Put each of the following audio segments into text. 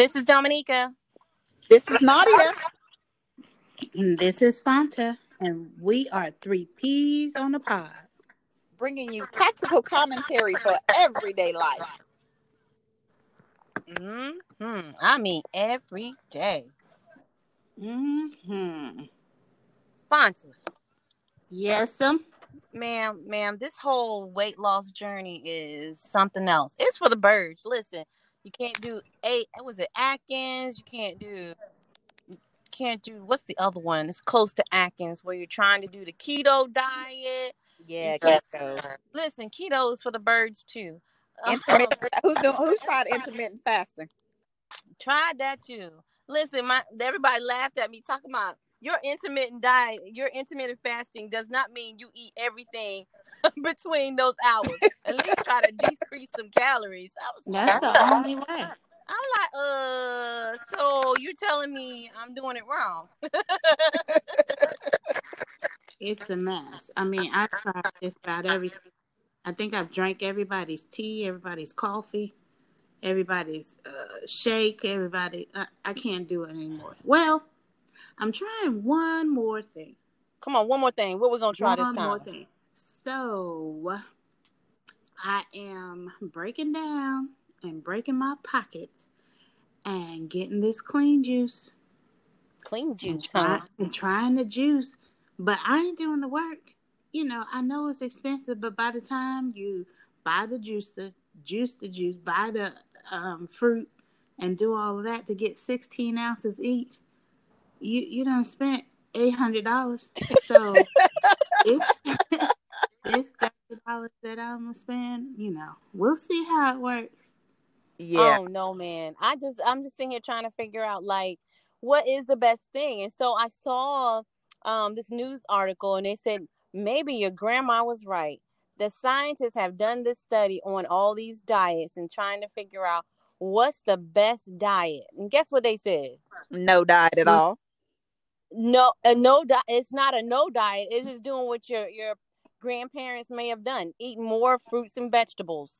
This is Dominica. This is Nadia. And this is Fanta, and we are three peas on the pod. Bringing you practical commentary for everyday life. Mm-hmm. I mean, every day. Mm-hmm. Fonta, Yes, um. ma'am, ma'am, this whole weight loss journey is something else. It's for the birds. Listen, you can't do eight. Was it Atkins? You can't do. you Can't do what's the other one? It's close to Atkins, where you're trying to do the keto diet. Yeah, keto. Listen, keto is for the birds too. Um, intermittent, who's doing? Who's tried intermittent fasting? Tried that too. Listen, my everybody laughed at me talking about your intermittent diet, your intermittent fasting does not mean you eat everything between those hours. At least try to decrease some calories. I was like, That's the only way. I'm like, uh, so you're telling me I'm doing it wrong? It's a mess. I mean, I tried just about everything. I think I've drank everybody's tea, everybody's coffee, everybody's uh, shake, everybody. I, I can't do it anymore. Well, I'm trying one more thing. Come on, one more thing. What we gonna try one this more time? thing. So, I am breaking down and breaking my pockets and getting this clean juice. Clean and, juice, try, huh? and trying the juice, but I ain't doing the work. You know, I know it's expensive, but by the time you buy the juicer, juice the juice, buy the um, fruit, and do all of that to get 16 ounces each, you you done spent eight hundred dollars. So it's it's thirty dollars that I'm gonna spend. You know, we'll see how it works. Yeah. Oh no, man. I just I'm just sitting here trying to figure out like what is the best thing. And so I saw um this news article and they said maybe your grandma was right. The scientists have done this study on all these diets and trying to figure out what's the best diet. And guess what they said? No diet at all. No, a no diet. It's not a no diet. It's just doing what your your grandparents may have done, eat more fruits and vegetables,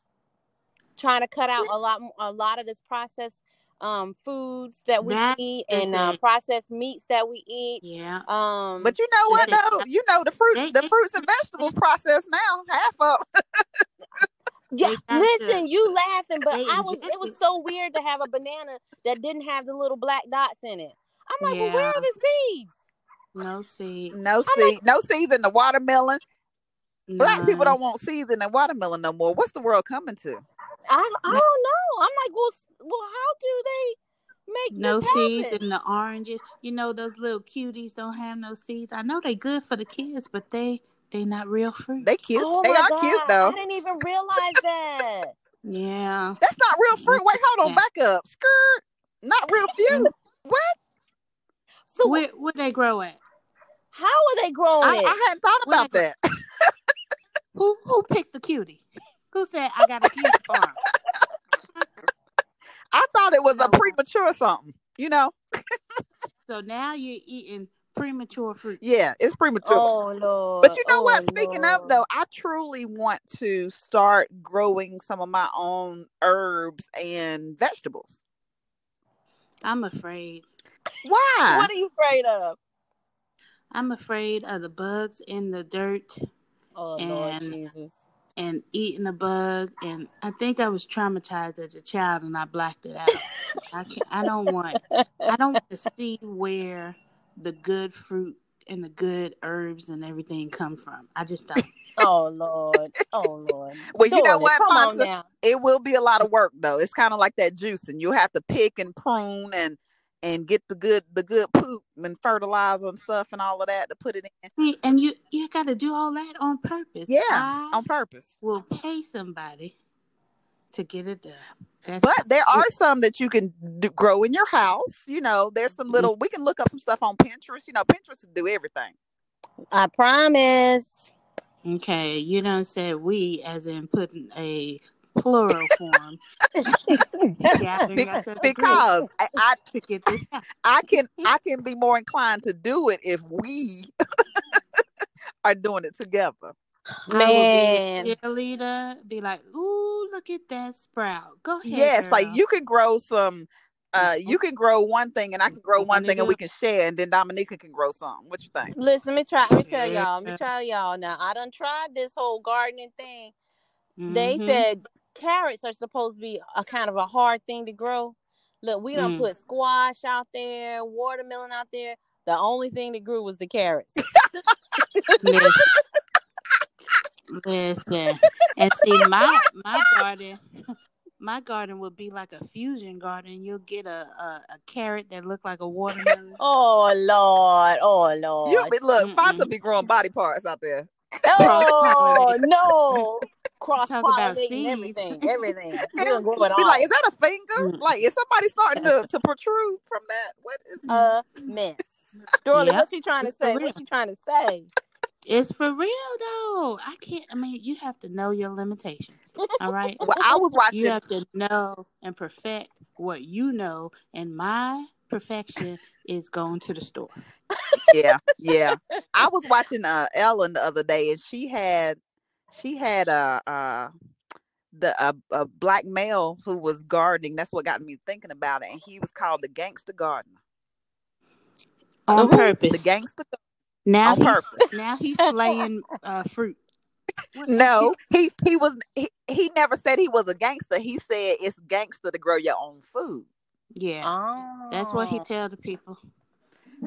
trying to cut out a lot a lot of this processed um foods that we That's eat and uh, processed meats that we eat. Yeah. Um, But you know what? They- though? you know the fruits, the fruits and vegetables processed now. Half of. yeah, listen, the- you laughing, but I was it was so weird to have a banana that didn't have the little black dots in it. I'm like, well, where are the seeds? No seed. No seed, no seeds in the watermelon. Black people don't want seeds in the watermelon no more. What's the world coming to? I I don't know. I'm like, well, well, how do they make No this seeds happen? in the oranges. You know those little cuties don't have no seeds. I know they good for the kids, but they they not real fruit. They cute. Oh they are God, cute though. I didn't even realize that. yeah. That's not real fruit. Wait, hold on, Yeah. back up. Skirt. Not real fruit. What? So Where where they grow at? how are they growing I. I hadn't thought Where about they that. Who who picked the cutie? Who said I got a cutie farm? I thought it was No. a premature something. You know? So now you're eating premature fruit. Yeah, it's premature. oh Lord. But you know oh, what? Speaking of though, I truly want to start growing some of my own herbs and vegetables. I'm afraid. Why? what are you afraid of? I'm afraid of the bugs in the dirt Oh Lord And- Jesus. and eating a bug. And I think I was traumatized as a child and I blacked it out. I can I don't want I don't want to see where the good fruit and the good herbs and everything come from. I just don't. Oh Lord. Oh Lord. Well, you know what, Come on now. it will be a lot of work though. It's kind of like that juicing. You'll have to pick and prune and and get the good the good poop and fertilizer and stuff and all of that to put it in See, and you you got to do all that on purpose. Yeah, I on purpose. We'll pay somebody to get it done. That's But there are some that you can do, grow in your house. You know, there's some little. We can look up some stuff on Pinterest. You know, Pinterest will do everything. I promise. okay. You don't say we as in putting a plural form. gathering Be- us as a group because I, I to get this. I can I can be more inclined to do it if we are doing it together. Man. I will be a cheerleader. Be like, ooh, look at that sprout. Go ahead. Yes, like you can grow some Uh, you can grow one thing, and I can grow one thing, and we can share, and then Dominica can grow something. What you think? Listen, let me try. Let me tell y'all. Let me tell y'all. Now, I done tried this whole gardening thing. They Mhm. said carrots are supposed to be a kind of a hard thing to grow. Look, we done Mm. put squash out there, watermelon out there. The only thing that grew was the carrots. Listen. Listen. And see my my garden my garden would be like a fusion garden. You'll get a, a, a carrot that look like a watermelon. oh Lord, oh Lord. You be- look. Fonta be growing body parts out there. oh no. Cross Talk about pollinating everything, everything. We gonna Be all. like, is that a finger? Mm. Like, is somebody starting to, to protrude from that? What is? a mess. Dorley, Yep, what's she trying to it's for say? real. What's she trying to say? It's for real though. I can't I mean you have to know your limitations. All right. Well, I was watching. You have to know and perfect what you know, and my perfection is going to the store. yeah, yeah. I was watching uh Ellen the other day, and she had she had a uh, uh the a, a black male who was gardening. That's what got me thinking about it. And he was called the gangster gardener. On Who? purpose. The gangster. now on he's, purpose. Now he's slaying uh, fruit. No, he he was he, he never said he was a gangster. He said it's gangster to grow your own food. Yeah. Oh, That's what he tell the people.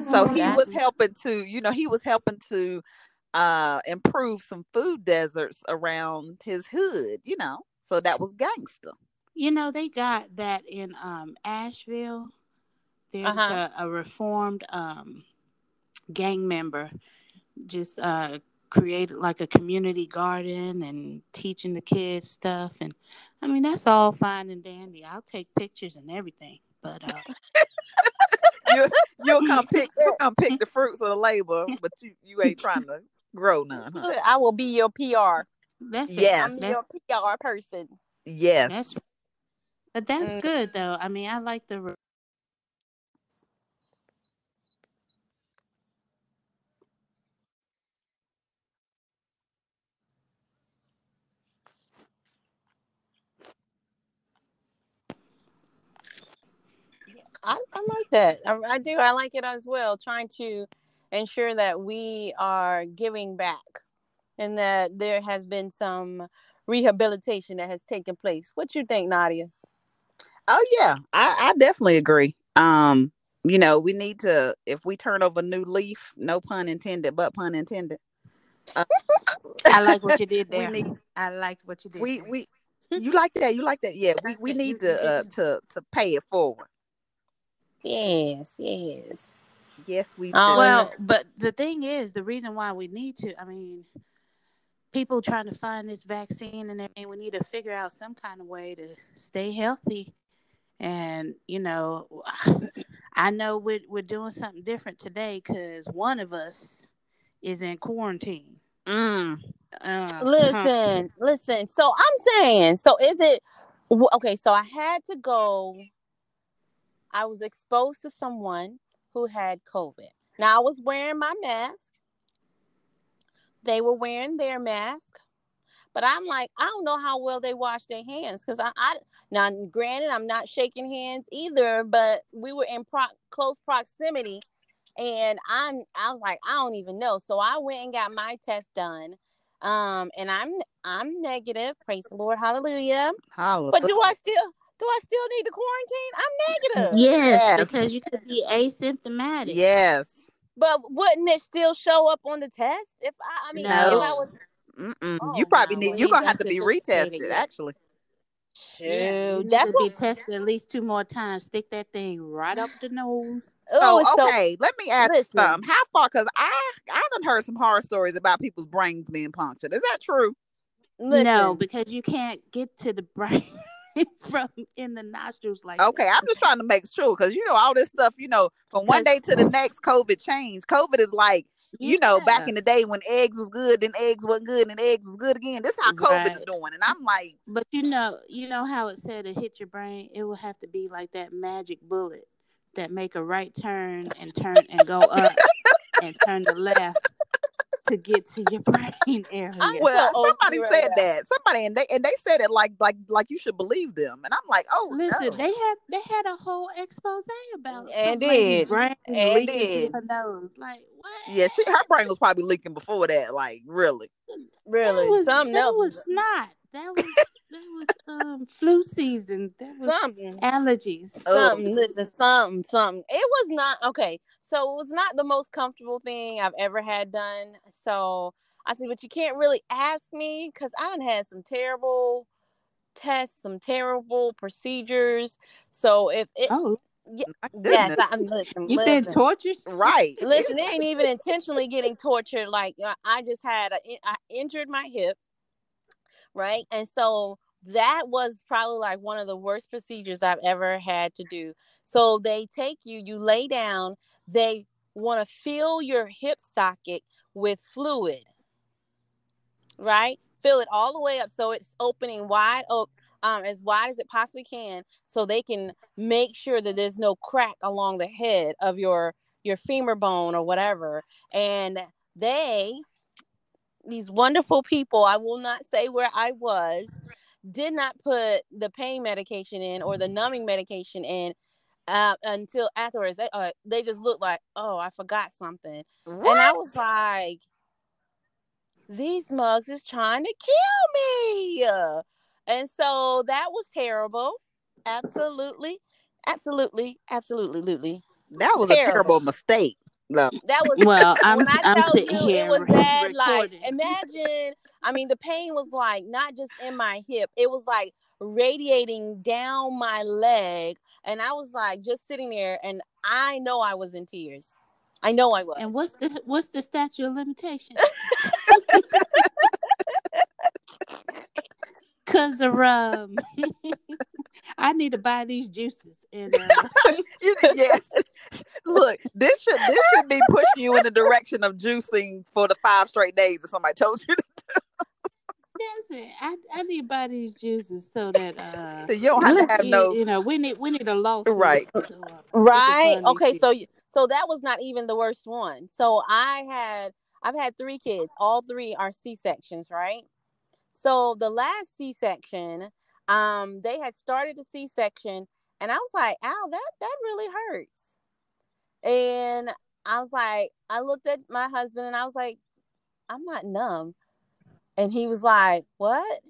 So he was helping to, you know, he was helping to uh improve some food deserts around his hood, you know. So that was gangster. You know, they got that in um Asheville. There's Uh-huh. a, a reformed um gang member just uh created like a community garden and teaching the kids stuff and I mean that's all fine and dandy. I'll take pictures and everything. But uh You you'll come pick you'll come pick the fruits of the labor, but you you ain't trying to grow none. Huh? I will be your PR. that's it. Yes. I'm That's, your PR person. Yes. that's but that's Mm. good though. I mean I like the re- I, I like that. I, I do. I like it as well. Trying to ensure that we are giving back and that there has been some rehabilitation that has taken place. What you think, Nadia? Oh yeah, I, I definitely agree. Um, you know, we need to if we turn over a new leaf, no pun intended, but pun intended. Uh, I like what you did there. need I like what you did. we there. we you like that, you like that. Yeah, we, we need to uh to to pay it forward. Yes, yes. Yes, we do. Oh, Well, but the thing is, the reason why we need to, I mean, people trying to find this vaccine and everything, we need to figure out some kind of way to stay healthy. And, you know, I know we're, we're doing something different today because one of us is in quarantine. Mm. Uh, huh. Listen, listen. So I'm saying, so is it okay? So I had to go. I was exposed to someone who had COVID. Now I was wearing my mask. They were wearing their mask, but I'm like, I don't know how well they wash their hands because I, I now granted I'm not shaking hands either, but we were in pro- close proximity, and I'm I was like, I don't even know. So I went and got my test done. Um, and I'm I'm negative. Praise the Lord, hallelujah. Holla. But do I still do I still need the quarantine? I'm negative. Yes, Yes. because you could be asymptomatic. Yes. But wouldn't it still show up on the test? If I, I mean, No. if I was Mm-mm. Oh, you probably no, need you're gonna have to be retested, actually. Yeah, you shoot, need that's to be tested at least two more times. Stick that thing right up the nose. Oh, So so okay, let me ask listen. you something. How far? Because I I done heard some horror stories about people's brains being punctured. Is that true? listen. No, because you can't get to the brain from in the nostrils like Okay, that. I'm just trying to make sure because you know all this stuff. You know, from one day to the next, COVID changed. COVID is like you know back in the day when eggs was good, then eggs wasn't good, and eggs was good again. This is how COVID is doing, and I'm like, But you know, you know how it said it hit your brain. It will have to be like that magic bullet that make a right turn and turn and go up and turn to left. To get to your brain area. I'm Well, so somebody over said that. that. Somebody and they and they said it like like like you should believe them. And I'm like, oh Listen, no. they had they had a whole expose about And did. brain And did. through her nose. Like what? yeah, she, her brain was probably leaking before that. Like really. Really, that was, something that else. was not. That was that was um flu season. That was something. allergies. Oh. Something. Listen, something. Something. It was not okay. So it was not the most comfortable thing I've ever had done. So I said, but you can't really ask me because I done had some terrible tests, some terrible procedures. So if it, Oh, My yes, goodness. I, listen, you've been tortured. right. Listen, it ain't even intentionally getting tortured. Like I just had, a, I injured my hip, right? And so that was probably like one of the worst procedures I've ever had to do. So they take you, you lay down, they want to fill your hip socket with fluid, right? Fill it all the way up so it's opening wide. Um, as wide as it possibly can, so they can make sure that there's no crack along the head of your your femur bone or whatever. And they, these wonderful people, I will not say where I was, did not put the pain medication in or the numbing medication in uh, until afterwards. They, uh, they just looked like, oh, I forgot something. What? And I was like, these mugs is trying to kill me. And so that was terrible. Absolutely. Absolutely. Absolutely. Absolutely. that was a terrible. terrible mistake. No. That was Well, I'm when I I'm tell sitting you here it was re- bad, like recording. imagine. I mean, the pain was like not just in my hip; it was like radiating down my leg, and I was like just sitting there, and I know I was in tears. I know I was. And what's the what's the statute of limitation? Cause of rum. I need to buy these juices and uh, yes. Look, this should this should be pushing you in the direction of juicing for the five straight days that somebody told you. To. that's it. I, I need to buy these juices so that uh, So you don't have to have you, no you know we need we need a lawsuit. Right. to, uh, right okay so so that was not even the worst one so i had i've had three kids all three are c-sections right so the last c-section um they had started the c-section and i was like ow that that really hurts. And i was like i looked at my husband and i was like i'm not numb. And he was like what?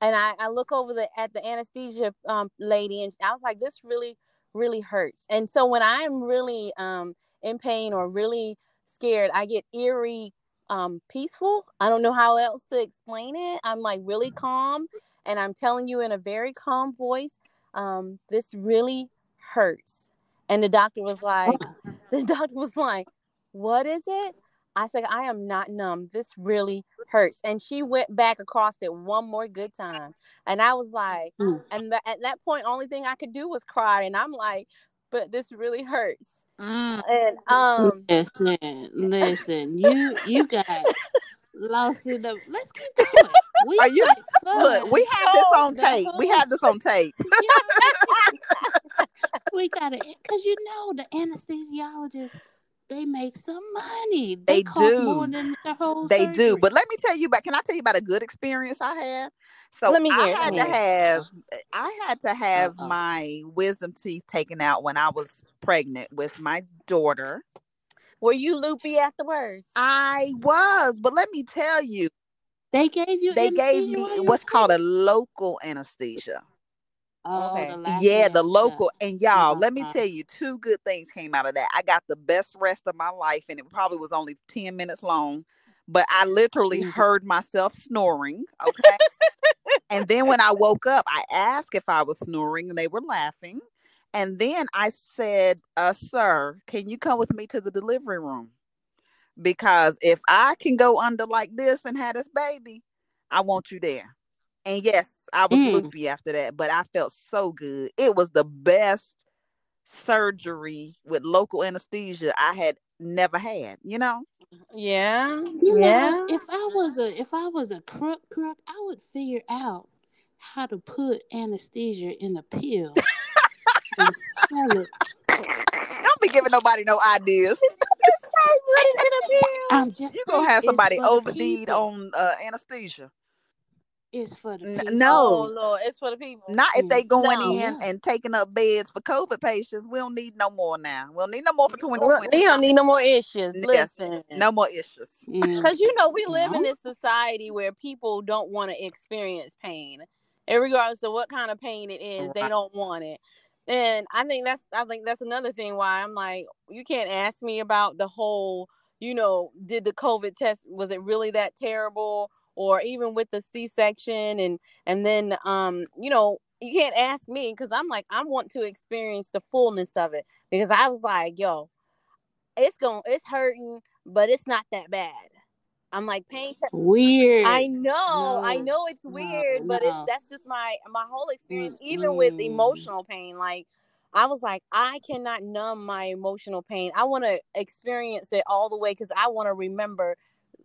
And i i look over the at the anesthesia um lady and i was like this really really hurts. And so when I'm really um in pain or really scared, I get eerie um peaceful. I don't know how else to explain it. I'm like really calm and I'm telling you in a very calm voice, um this really hurts. And the doctor was like the doctor was like, "What is it?" I said, "I am not numb. This really hurts." And she went back across it one more good time. And I was like, Mm. and th- at that point, only thing I could do was cry. And I'm like, but this really hurts. Mm, And um, Listen, listen, you you got lost in the. Let's keep going. We Are you- look, we have this on the tape. We whole- have this on tape. we got it because you know the anesthesiologists they make some money. They They, cost do. more than the whole. They do. But let me tell you about can I tell you about a good experience I had? So Let me I hear it, had let to me have I had to have Uh-oh. my wisdom teeth taken out when I was pregnant with my daughter. were you loopy afterwards? I was, but let me tell you, they gave you. they gave me what's called a local anesthesia. Oh, Okay. the Yeah, the anesthesia. local. And y'all, let me Uh-huh. tell you, two good things came out of that. I got the best rest of my life, and it probably was only 10 minutes long, but I literally Mhm. heard myself snoring. Okay. and then when I woke up, I asked if I was snoring, and they were laughing. And then I said, uh, Sir, can you come with me to the delivery room? Because if I can go under like this and have this baby, I want you there. And yes, I was Mm. loopy after that, but I felt so good. It was the best surgery with local anesthesia I had never had, you know? Yeah, You yeah. know, if I was a if I was a crook crook, I would figure out how to put anesthesia in a pill and sell it. Don't be giving nobody no ideas. Put it in a pill. I'm just You gonna have somebody for the OD'd people. on uh, anesthesia. It's for the people. Oh, no. Oh Lord, it's for the people. Not if they going No. in and taking up beds for COVID patients. We don't need no more now. We don't need no more for We 2020. don't- we don't need no more issues. Yes. Listen. No more issues. Because you know, we live in this society where people don't want to experience pain. And regardless of what kind of pain it is, they don't want it. And I think that's I think that's another thing why I'm like, you can't ask me about the whole, you know, did the COVID test was it really that terrible? Or even with the C section and and then um, you know, you can't ask me because I'm like, I want to experience the fullness of it. Because I was like, yo, it's going it's hurting, but it's not that bad. I'm like pain. Weird. I know, I know it's no, weird, but it's that's just my my whole experience. Even with emotional pain, like I was like, I cannot numb my emotional pain. I want to experience it all the way because I want to remember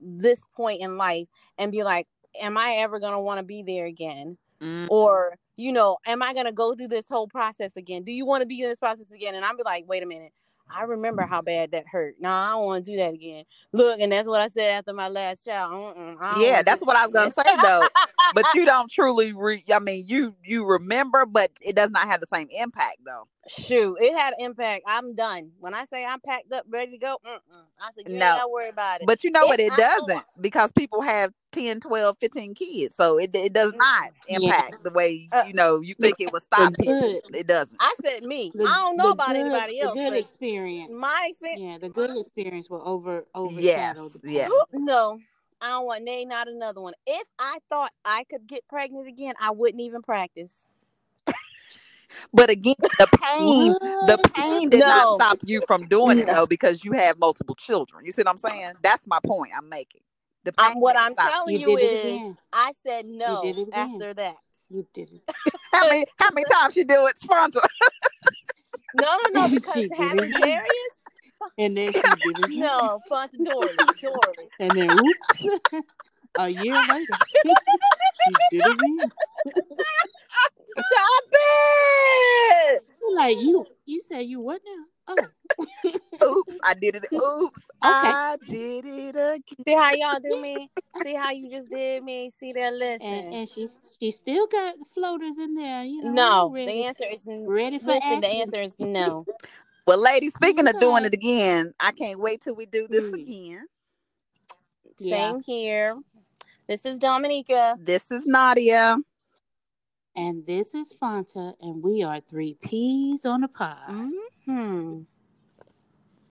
this point in life and be like, am I ever gonna want to be there again? Mm. Or you know, am I gonna go through this whole process again? Do you want to be in this process again? And I'll be like, wait a minute. I remember how bad that hurt. No, I don't want to do that again. Look, and that's what I said after my last child. Yeah, that's what I was gonna say though. but you don't truly re- I mean you you remember, but it does not have the same impact though. Shoot, it had impact. I'm done. When I say I'm packed up, ready to go, mm-mm. I said, you No. ain't gotta worry about it. But you know what? It I doesn't because people have 10, 12, 15 kids. So it, it does not Yeah. impact the way, Uh, you know, you think it would stop people. good- It doesn't. I said me. The- I don't know about good- anybody else. The good experience. my experience, yeah, the good experience will over Yes, overshadow the yeah. no. I don't want nay, not another one. If I thought I could get pregnant again, I wouldn't even practice. But again, the pain, the pain did No. not stop you from doing it though, because you have multiple children. You see what I'm saying? That's my point I'm making. The pain Um, what I'm telling You you, did it is, again. I said no did it again. after that. You did it. How many how many times you do it, sponsor? No, no, no, because She did having it again. Darius, And then she did it again. no, Fonta Dory, Dory. And then oops. A year later. she did it again. Stop it! You're Like you you said you what now? Oh. Oops, I did it. Oops, okay. I did it again. See how y'all do me? See how you just did me? See that? Listen. and and she she still got the floaters in there, you know. no, ready, the answer is ready for listen. The answer is no. Well, ladies, speaking of doing it again, I can't wait till we do this Mm. again. Yeah. Same here. This is Dominica. This is Nadia. And this is Fanta, and we are three peas on a pod. Hmm.